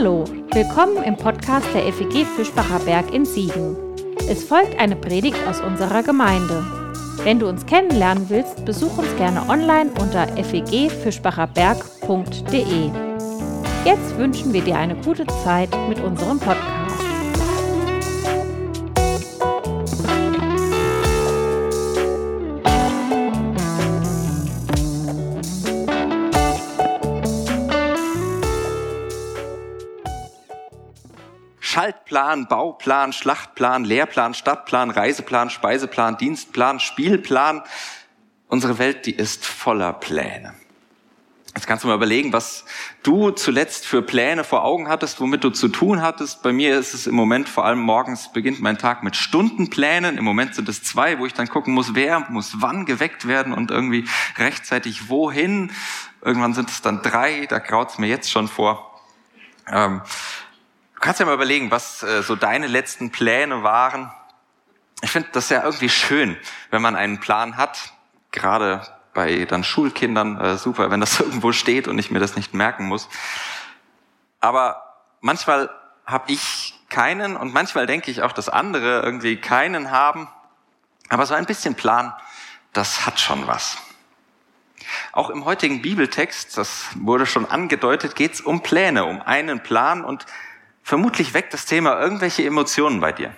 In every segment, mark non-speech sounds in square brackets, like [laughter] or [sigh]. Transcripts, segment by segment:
Hallo, willkommen im Podcast der FEG Fischbacher Berg in Siegen. Es folgt eine Predigt aus unserer Gemeinde. Wenn du uns kennenlernen willst, besuch uns gerne online unter fegfischbacherberg.de. Jetzt wünschen wir dir eine gute Zeit mit unserem Podcast. Schaltplan, Bauplan, Schlachtplan, Lehrplan, Stadtplan, Reiseplan, Speiseplan, Dienstplan, Spielplan. Unsere Welt, die ist voller Pläne. Jetzt kannst du mal überlegen, was du zuletzt für Pläne vor Augen hattest, womit du zu tun hattest. Bei mir ist es im Moment vor allem morgens beginnt mein Tag mit Stundenplänen. Im Moment sind es zwei, wo ich dann gucken muss, wer muss wann geweckt werden und irgendwie rechtzeitig wohin. Irgendwann sind es dann drei, da graut's mir jetzt schon vor. Ähm, kannst ja mal überlegen, was äh, so deine letzten Pläne waren. Ich finde das ja irgendwie schön, wenn man einen Plan hat, gerade bei dann Schulkindern äh, super, wenn das [laughs] irgendwo steht und ich mir das nicht merken muss. Aber manchmal habe ich keinen und manchmal denke ich auch, dass andere irgendwie keinen haben. Aber so ein bisschen Plan, das hat schon was. Auch im heutigen Bibeltext, das wurde schon angedeutet, geht es um Pläne, um einen Plan und Vermutlich weckt das Thema irgendwelche Emotionen bei dir.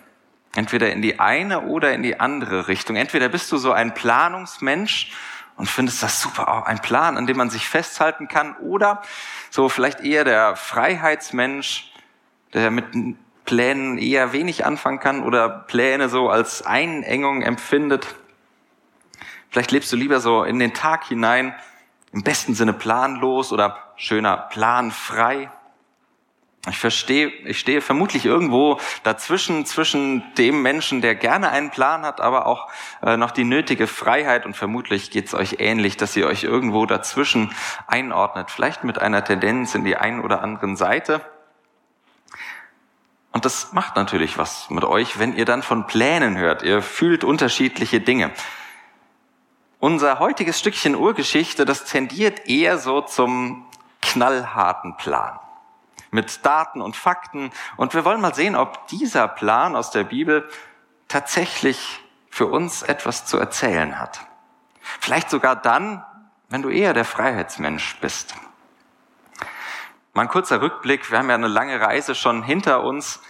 Entweder in die eine oder in die andere Richtung. Entweder bist du so ein Planungsmensch und findest das super, auch ein Plan, an dem man sich festhalten kann, oder so vielleicht eher der Freiheitsmensch, der mit Plänen eher wenig anfangen kann oder Pläne so als Einengung empfindet. Vielleicht lebst du lieber so in den Tag hinein, im besten Sinne planlos oder schöner planfrei. Ich verstehe, ich stehe vermutlich irgendwo dazwischen, zwischen dem Menschen, der gerne einen Plan hat, aber auch äh, noch die nötige Freiheit und vermutlich geht es euch ähnlich, dass ihr euch irgendwo dazwischen einordnet, vielleicht mit einer Tendenz in die einen oder anderen Seite. Und das macht natürlich was mit euch, wenn ihr dann von Plänen hört. Ihr fühlt unterschiedliche Dinge. Unser heutiges Stückchen Urgeschichte, das tendiert eher so zum knallharten Plan mit Daten und Fakten. Und wir wollen mal sehen, ob dieser Plan aus der Bibel tatsächlich für uns etwas zu erzählen hat. Vielleicht sogar dann, wenn du eher der Freiheitsmensch bist. Mal ein kurzer Rückblick. Wir haben ja eine lange Reise schon hinter uns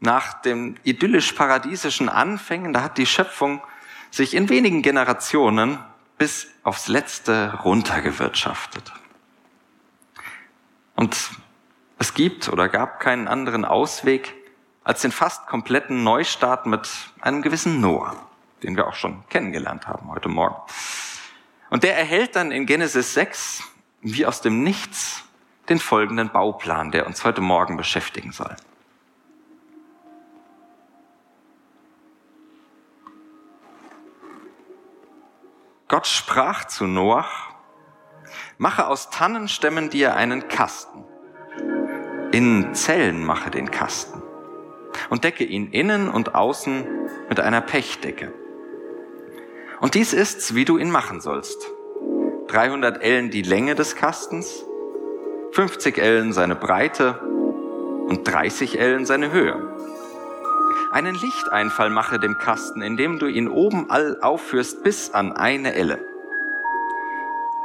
nach den idyllisch-paradiesischen Anfängen. Da hat die Schöpfung sich in wenigen Generationen bis aufs Letzte runtergewirtschaftet. Und es gibt oder gab keinen anderen Ausweg als den fast kompletten Neustart mit einem gewissen Noah, den wir auch schon kennengelernt haben heute Morgen. Und der erhält dann in Genesis 6 wie aus dem Nichts den folgenden Bauplan, der uns heute Morgen beschäftigen soll. Gott sprach zu Noach, mache aus Tannenstämmen dir einen Kasten in Zellen mache den Kasten und decke ihn innen und außen mit einer Pechdecke. Und dies ist's, wie du ihn machen sollst. 300 Ellen die Länge des Kastens, 50 Ellen seine Breite und 30 Ellen seine Höhe. Einen Lichteinfall mache dem Kasten, indem du ihn oben all aufführst bis an eine Elle.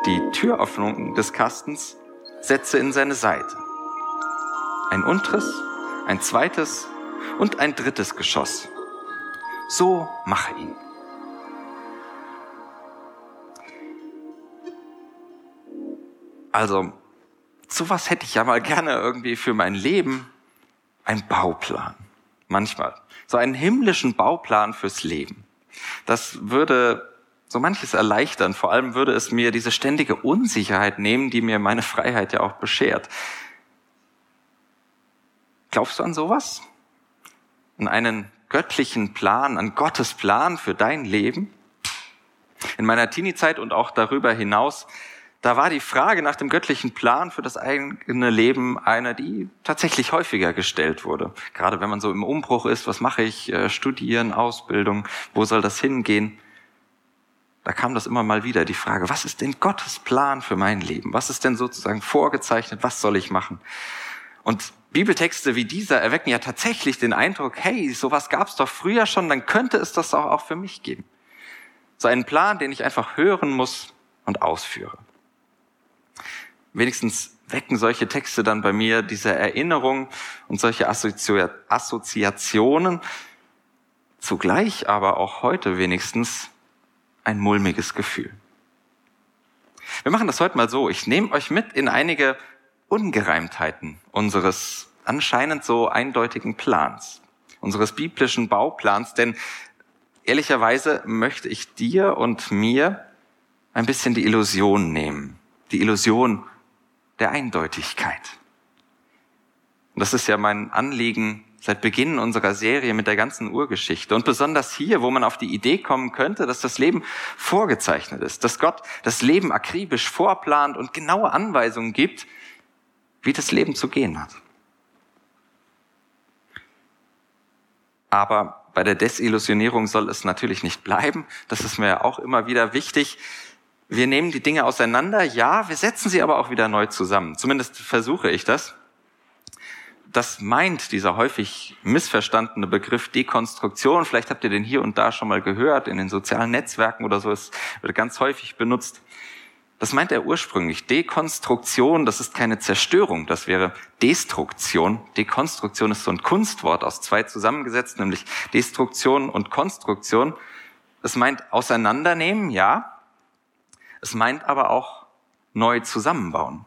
Die Türöffnung des Kastens setze in seine Seite ein unteres, ein zweites und ein drittes Geschoss. So mache ihn. Also, sowas hätte ich ja mal gerne irgendwie für mein Leben. Ein Bauplan. Manchmal. So einen himmlischen Bauplan fürs Leben. Das würde so manches erleichtern. Vor allem würde es mir diese ständige Unsicherheit nehmen, die mir meine Freiheit ja auch beschert. Glaubst du an sowas? An einen göttlichen Plan, an Gottes Plan für dein Leben? In meiner Teenie-Zeit und auch darüber hinaus, da war die Frage nach dem göttlichen Plan für das eigene Leben eine, die tatsächlich häufiger gestellt wurde. Gerade wenn man so im Umbruch ist, was mache ich, äh, studieren, Ausbildung, wo soll das hingehen? Da kam das immer mal wieder, die Frage, was ist denn Gottes Plan für mein Leben? Was ist denn sozusagen vorgezeichnet? Was soll ich machen? Und Bibeltexte wie dieser erwecken ja tatsächlich den Eindruck, hey, sowas gab es doch früher schon, dann könnte es das auch, auch für mich geben. So einen Plan, den ich einfach hören muss und ausführe. Wenigstens wecken solche Texte dann bei mir diese Erinnerung und solche Assoziationen, zugleich aber auch heute wenigstens ein mulmiges Gefühl. Wir machen das heute mal so. Ich nehme euch mit in einige Ungereimtheiten unseres anscheinend so eindeutigen Plans, unseres biblischen Bauplans, denn ehrlicherweise möchte ich dir und mir ein bisschen die Illusion nehmen, die Illusion der Eindeutigkeit. Und das ist ja mein Anliegen seit Beginn unserer Serie mit der ganzen Urgeschichte. Und besonders hier, wo man auf die Idee kommen könnte, dass das Leben vorgezeichnet ist, dass Gott das Leben akribisch vorplant und genaue Anweisungen gibt, wie das Leben zu gehen hat. Aber bei der Desillusionierung soll es natürlich nicht bleiben. Das ist mir auch immer wieder wichtig. Wir nehmen die Dinge auseinander, ja, wir setzen sie aber auch wieder neu zusammen. Zumindest versuche ich das das meint dieser häufig missverstandene Begriff Dekonstruktion. Vielleicht habt ihr den hier und da schon mal gehört, in den sozialen Netzwerken oder so, es wird ganz häufig benutzt. Das meint er ursprünglich. Dekonstruktion, das ist keine Zerstörung, das wäre Destruktion. Dekonstruktion ist so ein Kunstwort aus zwei zusammengesetzt, nämlich Destruktion und Konstruktion. Es meint auseinandernehmen, ja. Es meint aber auch neu zusammenbauen.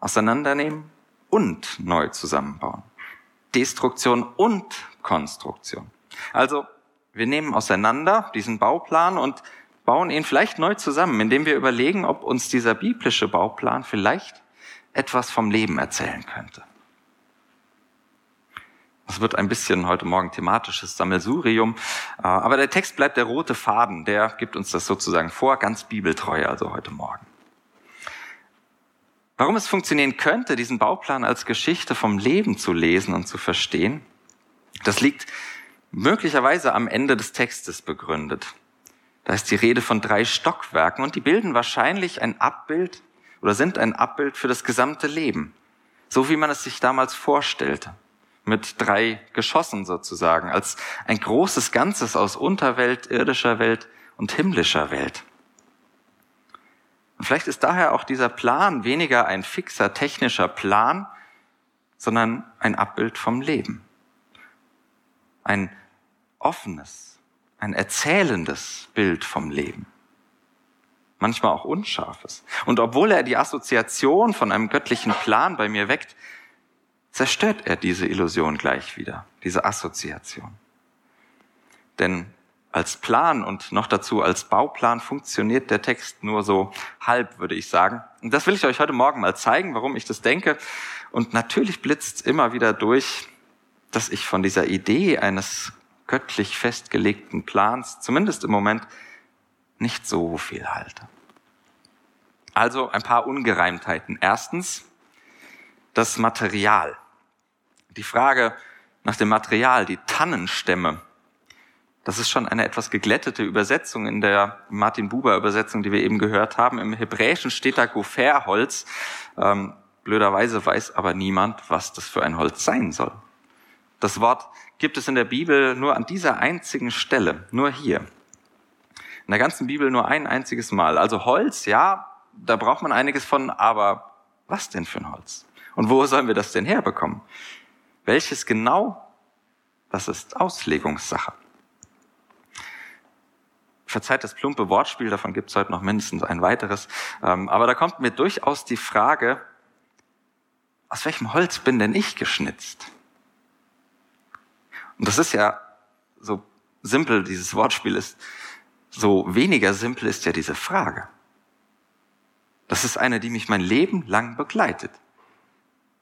auseinandernehmen und neu zusammenbauen. Destruktion und Konstruktion. Also wir nehmen auseinander diesen Bauplan und bauen ihn vielleicht neu zusammen, indem wir überlegen, ob uns dieser biblische Bauplan vielleicht etwas vom Leben erzählen könnte. Das wird ein bisschen heute Morgen thematisches Sammelsurium, äh, aber der Text bleibt der rote Faden, der gibt uns das sozusagen vor, ganz bibeltreu also heute Morgen. Warum es funktionieren könnte, diesen Bauplan als Geschichte vom Leben zu lesen und zu verstehen, das liegt möglicherweise am Ende des Textes begründet. Da ist die Rede von drei Stockwerken und die bilden wahrscheinlich ein Abbild oder sind ein Abbild für das gesamte Leben, so wie man es sich damals vorstellte, mit drei Geschossen sozusagen, als ein großes Ganzes aus Unterwelt, irdischer Welt und himmlischer Welt. Und vielleicht ist daher auch dieser Plan weniger ein fixer technischer Plan, sondern ein Abbild vom Leben. Ein offenes, ein erzählendes Bild vom Leben. Manchmal auch unscharfes. Und obwohl er die Assoziation von einem göttlichen Plan bei mir weckt, zerstört er diese Illusion gleich wieder, diese Assoziation. Denn als Plan und noch dazu als Bauplan funktioniert der Text nur so halb, würde ich sagen. Und das will ich euch heute Morgen mal zeigen, warum ich das denke. Und natürlich blitzt immer wieder durch, dass ich von dieser Idee eines göttlich festgelegten Plans, zumindest im Moment, nicht so viel halte. Also ein paar Ungereimtheiten. Erstens, das Material. Die Frage nach dem Material, die Tannenstämme, das ist schon eine etwas geglättete Übersetzung in der Martin Buber Übersetzung, die wir eben gehört haben. Im Hebräischen steht da Gopherholz. Ähm, blöderweise weiß aber niemand, was das für ein Holz sein soll. Das Wort gibt es in der Bibel nur an dieser einzigen Stelle, nur hier. In der ganzen Bibel nur ein einziges Mal. Also Holz, ja, da braucht man einiges von, aber was denn für ein Holz? Und wo sollen wir das denn herbekommen? Welches genau? Das ist Auslegungssache. Verzeiht das plumpe Wortspiel, davon gibt es heute noch mindestens ein weiteres. Ähm, aber da kommt mir durchaus die Frage, aus welchem Holz bin denn ich geschnitzt? Und das ist ja so simpel, dieses Wortspiel ist, so weniger simpel ist ja diese Frage. Das ist eine, die mich mein Leben lang begleitet.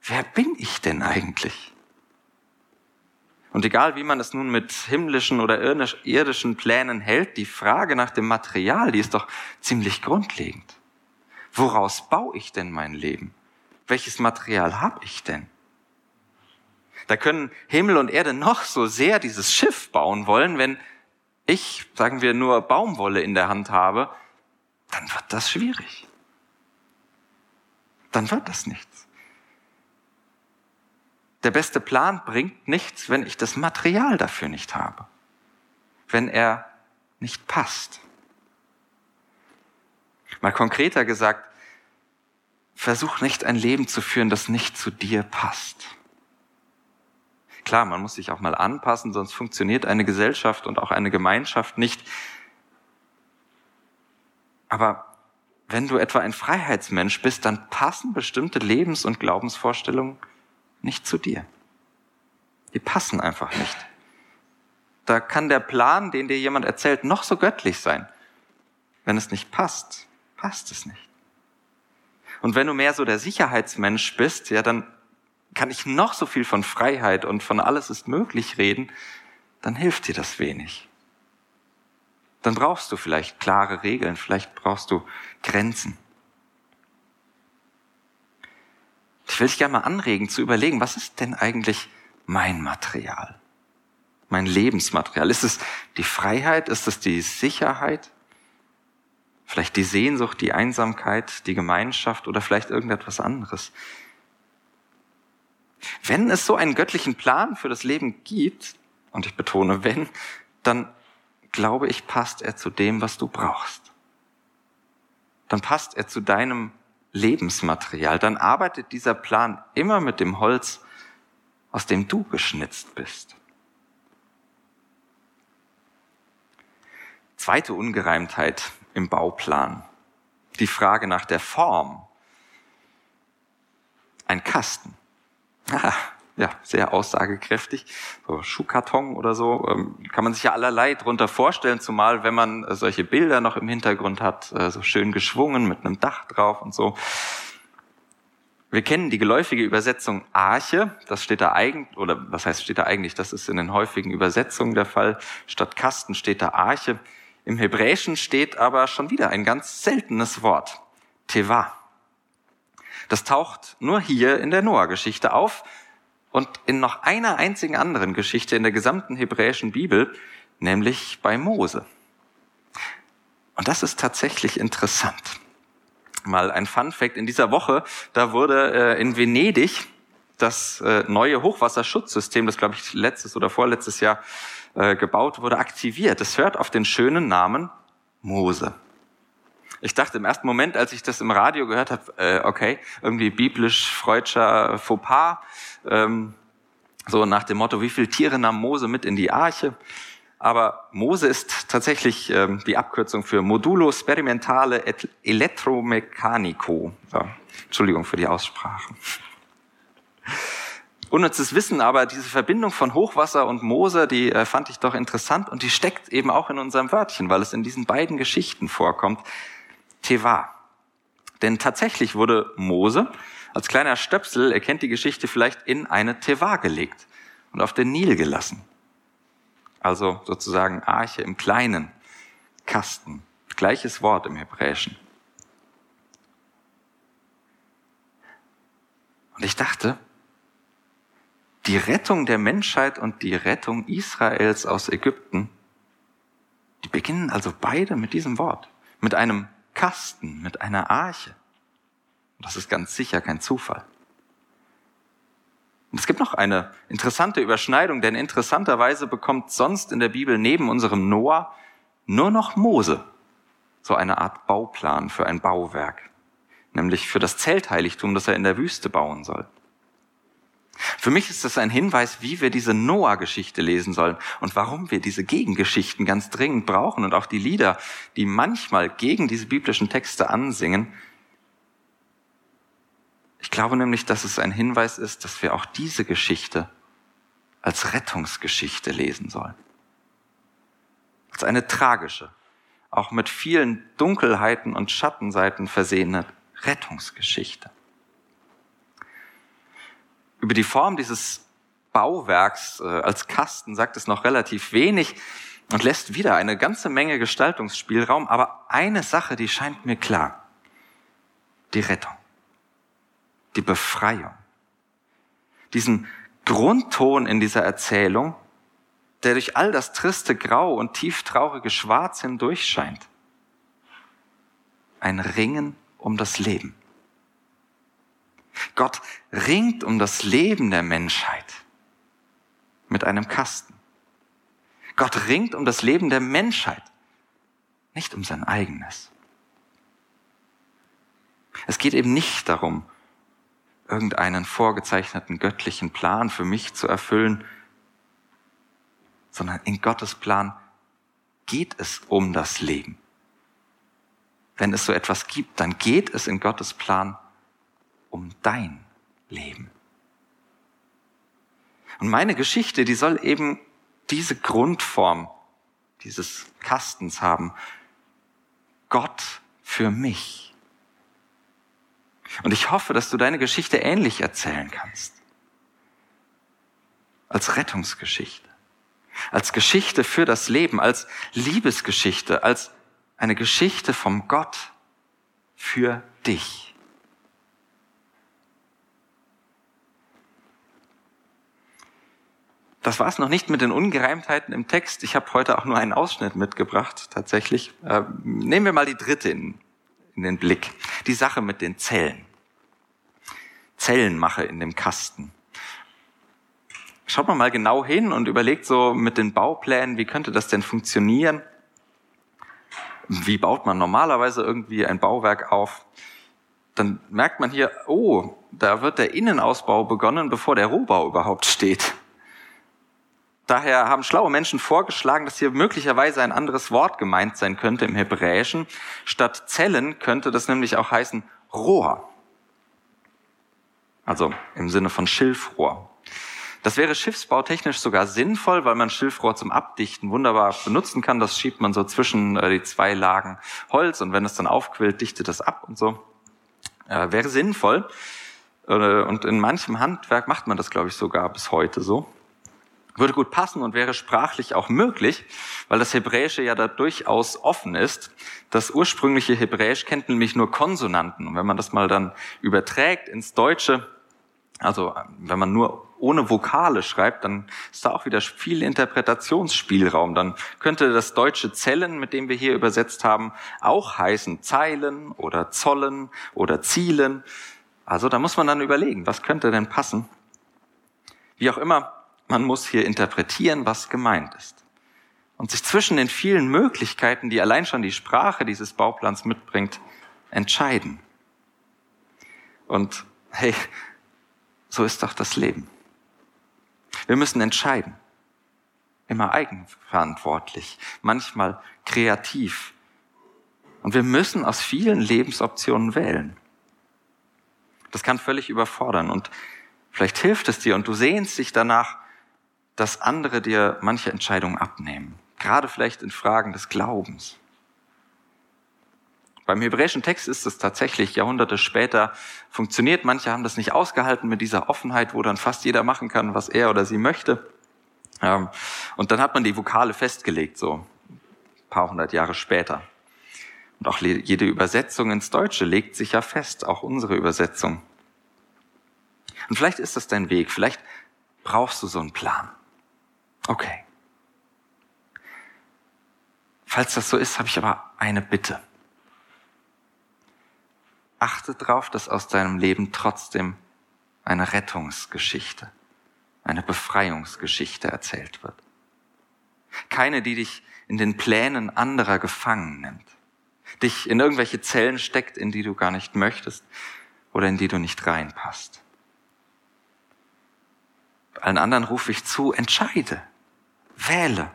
Wer bin ich denn eigentlich? Und egal, wie man es nun mit himmlischen oder irdischen Plänen hält, die Frage nach dem Material, die ist doch ziemlich grundlegend. Woraus baue ich denn mein Leben? Welches Material habe ich denn? Da können Himmel und Erde noch so sehr dieses Schiff bauen wollen, wenn ich, sagen wir, nur Baumwolle in der Hand habe, dann wird das schwierig. dann wird das nichts. Der beste Plan bringt nichts, wenn ich das Material dafür nicht habe, wenn er nicht passt. Mal konkreter gesagt, versuch nicht ein Leben zu führen, das nicht zu dir passt. Klar, man muss sich auch mal anpassen, sonst funktioniert eine Gesellschaft und auch eine Gemeinschaft nicht. Aber wenn du etwa ein Freiheitsmensch bist, dann passen bestimmte Lebens- und Glaubensvorstellungen nicht zu dir. Die passen einfach nicht. Da kann der Plan, den dir jemand erzählt, noch so göttlich sein. Wenn es nicht passt, passt es nicht. Und wenn du mehr so der Sicherheitsmensch bist, ja, dann kann ich noch so viel von Freiheit und von alles ist möglich reden, dann hilft dir das wenig. Dann brauchst du vielleicht klare Regeln, vielleicht brauchst du Grenzen. Ich will dich gerne mal anregen zu überlegen, was ist denn eigentlich mein Material? Mein Lebensmaterial? Ist es die Freiheit? Ist es die Sicherheit? Vielleicht die Sehnsucht, die Einsamkeit, die Gemeinschaft oder vielleicht irgendetwas anderes? Wenn es so einen göttlichen Plan für das Leben gibt, und ich betone wenn, dann glaube ich, passt er zu dem, was du brauchst. Dann passt er zu deinem Lebensmaterial. Dann arbeitet dieser Plan immer mit dem Holz, aus dem du geschnitzt bist. Zweite Ungereimtheit im Bauplan. Die Frage nach der Form. Ein Kasten. Ja, sehr aussagekräftig. So Schuhkarton oder so, ähm, kann man sich ja allerlei drunter vorstellen, zumal wenn man äh, solche Bilder noch im Hintergrund hat, äh, so schön geschwungen mit einem Dach drauf und so. Wir kennen die geläufige Übersetzung Arche, das steht da eigentlich, oder was heißt steht da eigentlich, das ist in den häufigen Übersetzungen der Fall. Statt Kasten steht da Arche. Im Hebräischen steht aber schon wieder ein ganz seltenes Wort, Teva. Das taucht nur hier in der Noah-Geschichte auf und in noch einer einzigen anderen Geschichte in der gesamten hebräischen Bibel, nämlich bei Mose. Und das ist tatsächlich interessant. Mal ein Fun Fact in dieser Woche, da wurde äh, in Venedig das äh, neue Hochwasserschutzsystem, das glaube ich letztes oder vorletztes Jahr äh, gebaut wurde, aktiviert. Es hört auf den schönen Namen Mose. Ich dachte im ersten Moment, als ich das im Radio gehört habe, äh, okay, irgendwie biblisch freudscher Fauxpas, ähm, so nach dem Motto, wie viele Tiere nahm Mose mit in die Arche? Aber Mose ist tatsächlich ähm, die Abkürzung für Modulo Sperimentale Elettromeccanico. So, Entschuldigung für die Aussprache. Unnützes Wissen, aber diese Verbindung von Hochwasser und Mose, die äh, fand ich doch interessant und die steckt eben auch in unserem Wörtchen, weil es in diesen beiden Geschichten vorkommt. Teva. Denn tatsächlich wurde Mose als kleiner Stöpsel, er kennt die Geschichte vielleicht, in eine Teva gelegt und auf den Nil gelassen. Also sozusagen Arche im kleinen Kasten. Gleiches Wort im Hebräischen. Und ich dachte, die Rettung der Menschheit und die Rettung Israels aus Ägypten, die beginnen also beide mit diesem Wort, mit einem Kasten, mit einer Arche. Das ist ganz sicher kein Zufall. Und es gibt noch eine interessante Überschneidung, denn interessanterweise bekommt sonst in der Bibel neben unserem Noah nur noch Mose so eine Art Bauplan für ein Bauwerk, nämlich für das Zeltheiligtum, das er in der Wüste bauen soll. Für mich ist das ein Hinweis, wie wir diese Noah-Geschichte lesen sollen und warum wir diese Gegengeschichten ganz dringend brauchen und auch die Lieder, die manchmal gegen diese biblischen Texte ansingen. Ich glaube nämlich, dass es ein Hinweis ist, dass wir auch diese Geschichte als Rettungsgeschichte lesen sollen. Als eine tragische, auch mit vielen Dunkelheiten und Schattenseiten versehene Rettungsgeschichte. Über die Form dieses Bauwerks äh, als Kasten sagt es noch relativ wenig und lässt wieder eine ganze Menge Gestaltungsspielraum. Aber eine Sache, die scheint mir klar. Die Rettung. Die Befreiung. Diesen Grundton in dieser Erzählung, der durch all das triste Grau und tieftraurige Schwarz hindurch scheint. Ein Ringen um das Leben. Gott ringt um das Leben der Menschheit mit einem Kasten. Gott ringt um das Leben der Menschheit, nicht um sein eigenes. Es geht eben nicht darum, irgendeinen vorgezeichneten göttlichen Plan für mich zu erfüllen, sondern in Gottes Plan geht es um das Leben. Wenn es so etwas gibt, dann geht es in Gottes Plan um dein Leben. Und meine Geschichte, die soll eben diese Grundform dieses Kastens haben. Gott für mich. Und ich hoffe, dass du deine Geschichte ähnlich erzählen kannst. Als Rettungsgeschichte. Als Geschichte für das Leben, als Liebesgeschichte, als eine Geschichte vom Gott für dich. Das war es noch nicht mit den Ungereimtheiten im Text. Ich habe heute auch nur einen Ausschnitt mitgebracht, tatsächlich. Äh, nehmen wir mal die dritte in, in den Blick. Die Sache mit den Zellen. Zellenmache in dem Kasten. Schaut mal mal genau hin und überlegt so mit den Bauplänen, wie könnte das denn funktionieren? Wie baut man normalerweise irgendwie ein Bauwerk auf? Dann merkt man hier, oh, da wird der Innenausbau begonnen, bevor der Rohbau überhaupt steht. Daher haben schlaue Menschen vorgeschlagen, dass hier möglicherweise ein anderes Wort gemeint sein könnte im Hebräischen. Statt Zellen könnte das nämlich auch heißen Rohr. Also im Sinne von Schilfrohr. Das wäre schiffsbautechnisch sogar sinnvoll, weil man Schilfrohr zum Abdichten wunderbar benutzen kann. Das schiebt man so zwischen äh, die zwei Lagen Holz und wenn es dann aufquillt, dichtet das ab und so. Äh, wäre sinnvoll. Äh, und in manchem Handwerk macht man das, glaube ich, sogar bis heute so würde gut passen und wäre sprachlich auch möglich, weil das Hebräische ja da durchaus offen ist. Das ursprüngliche Hebräisch kennt nämlich nur Konsonanten. Und wenn man das mal dann überträgt ins Deutsche, also wenn man nur ohne Vokale schreibt, dann ist da auch wieder viel Interpretationsspielraum. Dann könnte das deutsche Zellen, mit dem wir hier übersetzt haben, auch heißen Zeilen oder Zollen oder Zielen. Also da muss man dann überlegen, was könnte denn passen. Wie auch immer, man muss hier interpretieren, was gemeint ist. Und sich zwischen den vielen Möglichkeiten, die allein schon die Sprache dieses Bauplans mitbringt, entscheiden. Und hey, so ist doch das Leben. Wir müssen entscheiden. Immer eigenverantwortlich, manchmal kreativ. Und wir müssen aus vielen Lebensoptionen wählen. Das kann völlig überfordern und vielleicht hilft es dir und du sehnst dich danach, dass andere dir manche Entscheidungen abnehmen. Gerade vielleicht in Fragen des Glaubens. Beim hebräischen Text ist es tatsächlich Jahrhunderte später funktioniert. Manche haben das nicht ausgehalten mit dieser Offenheit, wo dann fast jeder machen kann, was er oder sie möchte. Ähm, und dann hat man die Vokale festgelegt, so ein paar hundert Jahre später. Und auch jede Übersetzung ins Deutsche legt sich ja fest, auch unsere Übersetzung. Und vielleicht ist das dein Weg, vielleicht brauchst du so einen Plan. Okay. Falls das so ist, habe ich aber eine Bitte. Achte darauf, dass aus deinem Leben trotzdem eine Rettungsgeschichte, eine Befreiungsgeschichte erzählt wird. Keine, die dich in den Plänen anderer gefangen nimmt, dich in irgendwelche Zellen steckt, in die du gar nicht möchtest oder in die du nicht reinpasst. Allen anderen rufe ich zu, entscheide. Wähle.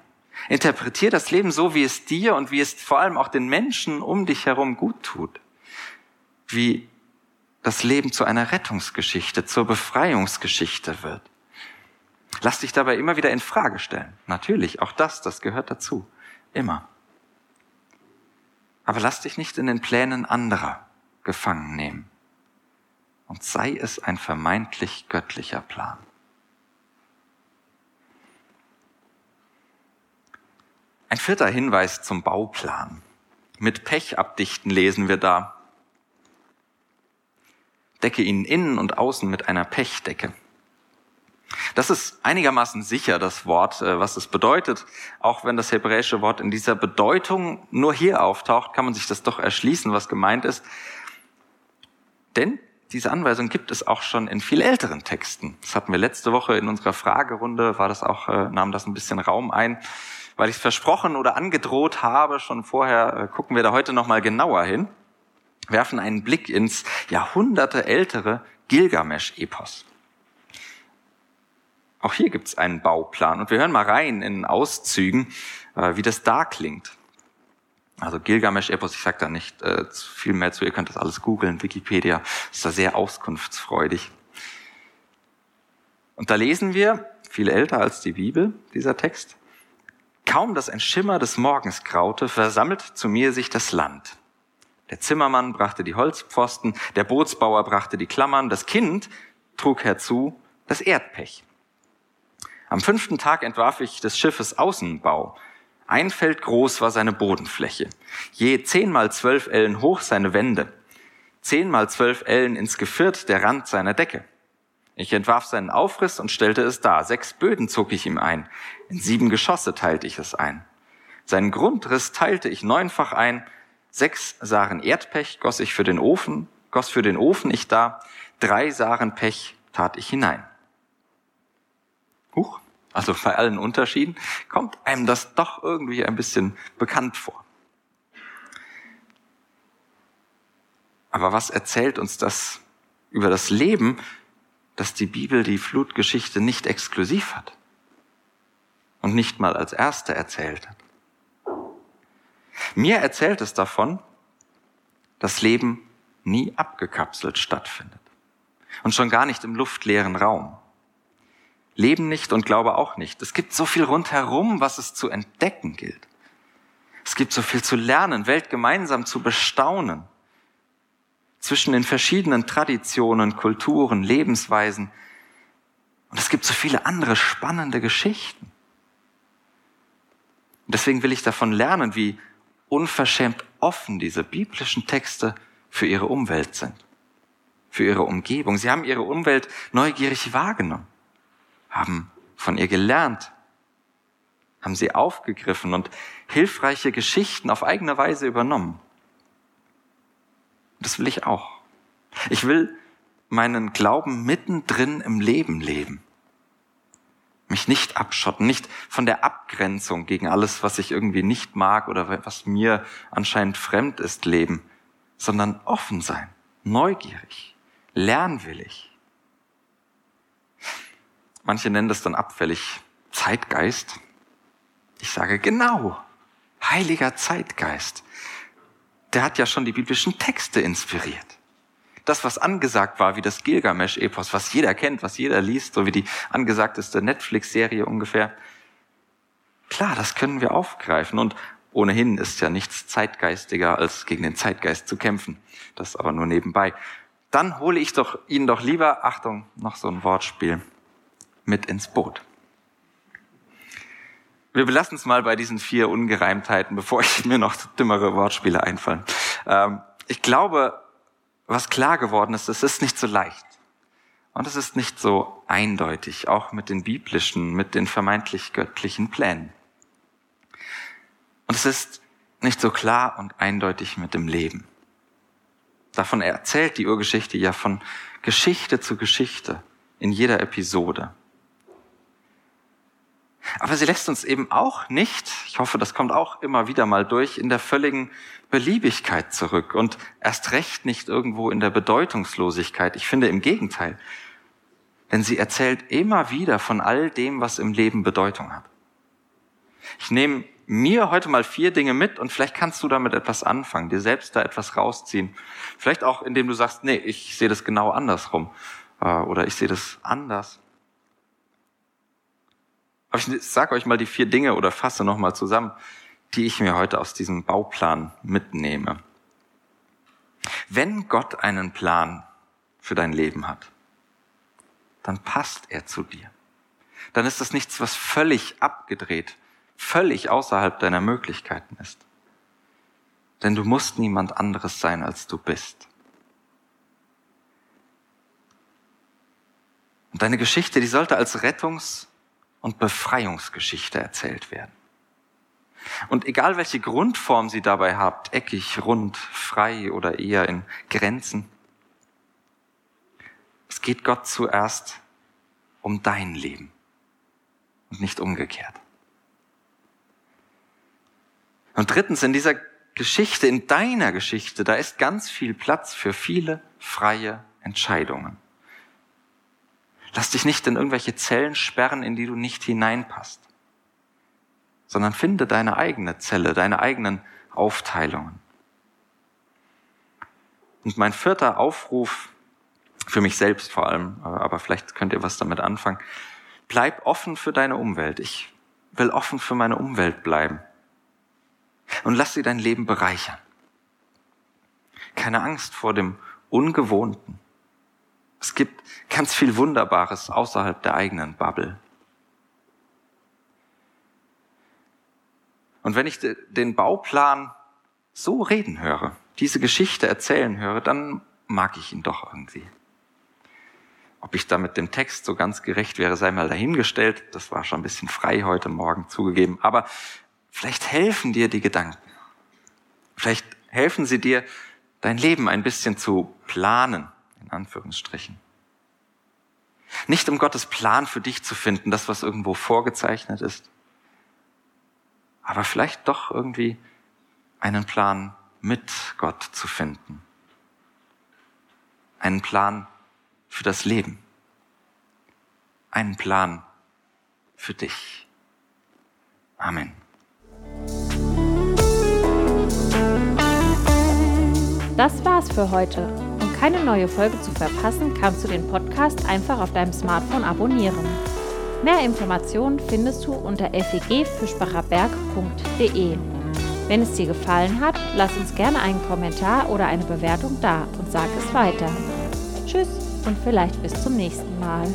Interpretier das Leben so, wie es dir und wie es vor allem auch den Menschen um dich herum gut tut. Wie das Leben zu einer Rettungsgeschichte, zur Befreiungsgeschichte wird. Lass dich dabei immer wieder in Frage stellen. Natürlich, auch das, das gehört dazu. Immer. Aber lass dich nicht in den Plänen anderer gefangen nehmen. Und sei es ein vermeintlich göttlicher Plan. Ein vierter Hinweis zum Bauplan. Mit Pech abdichten lesen wir da. Decke ihn innen und außen mit einer Pechdecke. Das ist einigermaßen sicher das Wort, äh, was es bedeutet. Auch wenn das hebräische Wort in dieser Bedeutung nur hier auftaucht, kann man sich das doch erschließen, was gemeint ist. Denn diese Anweisung gibt es auch schon in viel älteren Texten. Das hatten wir letzte Woche in unserer Fragerunde, war das auch, äh, nahm das ein bisschen Raum ein. Weil ich es versprochen oder angedroht habe, schon vorher äh, gucken wir da heute nochmal genauer hin, werfen einen Blick ins Jahrhunderte ältere Gilgamesch-Epos. Auch hier gibt es einen Bauplan und wir hören mal rein in Auszügen, äh, wie das da klingt. Also Gilgamesch-Epos, ich sage da nicht äh, viel mehr zu, ihr könnt das alles googeln, Wikipedia ist da sehr auskunftsfreudig. Und da lesen wir, viel älter als die Bibel, dieser Text, Kaum dass ein Schimmer des Morgens graute, versammelt zu mir sich das Land. Der Zimmermann brachte die Holzpfosten, der Bootsbauer brachte die Klammern, das Kind trug herzu das Erdpech. Am fünften Tag entwarf ich des Schiffes Außenbau. Ein Feld groß war seine Bodenfläche, je zehn mal zwölf Ellen hoch seine Wände, zehn mal zwölf Ellen ins Geviert der Rand seiner Decke. Ich entwarf seinen Aufriss und stellte es dar. Sechs Böden zog ich ihm ein. In sieben Geschosse teilte ich es ein. Seinen Grundriss teilte ich neunfach ein. Sechs Saren Erdpech goss ich für den Ofen, goss für den Ofen ich da. Drei Saren Pech tat ich hinein. Huch, also bei allen Unterschieden, kommt einem das doch irgendwie ein bisschen bekannt vor. Aber was erzählt uns das über das Leben, dass die Bibel die Flutgeschichte nicht exklusiv hat und nicht mal als erste erzählt hat? Mir erzählt es davon, dass Leben nie abgekapselt stattfindet und schon gar nicht im luftleeren Raum. Leben nicht und Glaube auch nicht. Es gibt so viel rundherum, was es zu entdecken gilt. Es gibt so viel zu lernen, Welt gemeinsam zu bestaunen. Zwischen den verschiedenen Traditionen, Kulturen, Lebensweisen. Und es gibt so viele andere spannende Geschichten. Und deswegen will ich davon lernen, wie unverschämt offen diese biblischen Texte für ihre Umwelt sind, für ihre Umgebung. Sie haben ihre Umwelt neugierig wahrgenommen haben von ihr gelernt, haben sie aufgegriffen und hilfreiche Geschichten auf eigene Weise übernommen. Das will ich auch. Ich will meinen Glauben mittendrin im Leben leben. Mich nicht abschotten, nicht von der Abgrenzung gegen alles, was ich irgendwie nicht mag oder was mir anscheinend fremd ist, leben, sondern offen sein, neugierig, lernwillig. Manche nennen das dann abfällig Zeitgeist. Ich sage genau, heiliger Zeitgeist. Der hat ja schon die biblischen Texte inspiriert. Das, was angesagt war, wie das Gilgamesch-Epos, was jeder kennt, was jeder liest, so wie die angesagteste Netflix-Serie ungefähr. Klar, das können wir aufgreifen und ohnehin ist ja nichts zeitgeistiger, als gegen den Zeitgeist zu kämpfen. Das aber nur nebenbei. Dann hole ich doch Ihnen doch lieber, Achtung, noch so ein Wortspiel, mit ins Boot. Wir belassen es mal bei diesen vier Ungereimtheiten, bevor ich mir noch dümmere Wortspiele einfallen. Ähm, ich glaube, was klar geworden ist, es ist nicht so leicht. Und es ist nicht so eindeutig, auch mit den biblischen, mit den vermeintlich göttlichen Plänen. Und es ist nicht so klar und eindeutig mit dem Leben. Davon erzählt die Urgeschichte ja von Geschichte zu Geschichte in jeder Episode. Aber sie lässt uns eben auch nicht, ich hoffe, das kommt auch immer wieder mal durch, in der völligen Beliebigkeit zurück und erst recht nicht irgendwo in der Bedeutungslosigkeit. Ich finde im Gegenteil. Denn sie erzählt immer wieder von all dem, was im Leben Bedeutung hat. Ich nehme mir heute mal vier Dinge mit und vielleicht kannst du damit etwas anfangen, dir selbst da etwas rausziehen. Vielleicht auch, indem du sagst, nee, ich sehe das genau andersrum äh, oder ich sehe das anders. Aber ich sage euch mal die vier Dinge oder fasse nochmal zusammen, die ich mir heute aus diesem Bauplan mitnehme. Wenn Gott einen Plan für dein Leben hat, dann passt er zu dir. Dann ist das nichts, was völlig abgedreht, völlig außerhalb deiner Möglichkeiten ist. Denn du musst niemand anderes sein, als du bist. Und deine Geschichte, die sollte als Rettungs- und Befreiungsgeschichte erzählt werden. Und egal welche Grundform sie dabei habt, eckig, rund, frei oder eher in Grenzen, geht Gott zuerst um dein Leben und nicht umgekehrt. Und drittens, in dieser Geschichte, in deiner Geschichte, da ist ganz viel Platz für viele freie Entscheidungen. Lass dich nicht in irgendwelche Zellen sperren, in die du nicht hineinpasst, sondern finde deine eigene Zelle, deine eigenen Aufteilungen. Und mein vierter Aufruf, für mich selbst vor allem, aber vielleicht könnt ihr was damit anfangen, bleib offen für deine Umwelt. Ich will offen für meine Umwelt bleiben. Und lass sie dein Leben bereichern. Keine Angst vor dem Ungewohnten. Es gibt ganz viel Wunderbares außerhalb der eigenen Bubble. Und wenn ich den Bauplan so reden höre, diese Geschichte erzählen höre, dann mag ich ihn doch irgendwie. Ob ich da mit dem Text so ganz gerecht wäre, sei mal dahingestellt. Das war schon ein bisschen frei heute Morgen zugegeben. Aber vielleicht helfen dir die Gedanken. Vielleicht helfen sie dir, dein Leben ein bisschen zu planen in Anführungsstrichen. Nicht um Gottes Plan für dich zu finden, das, was irgendwo vorgezeichnet ist, aber vielleicht doch irgendwie einen Plan mit Gott zu finden. Einen Plan für das Leben. Einen Plan für dich. Amen. Das war's für heute keine neue Folge zu verpassen, kannst du den Podcast einfach auf deinem Smartphone abonnieren. Mehr Informationen findest du unter fegfischbacherberg.de. Wenn es dir gefallen hat, lass uns gerne einen Kommentar oder eine Bewertung da und sag es weiter. Tschüss und vielleicht bis zum nächsten Mal.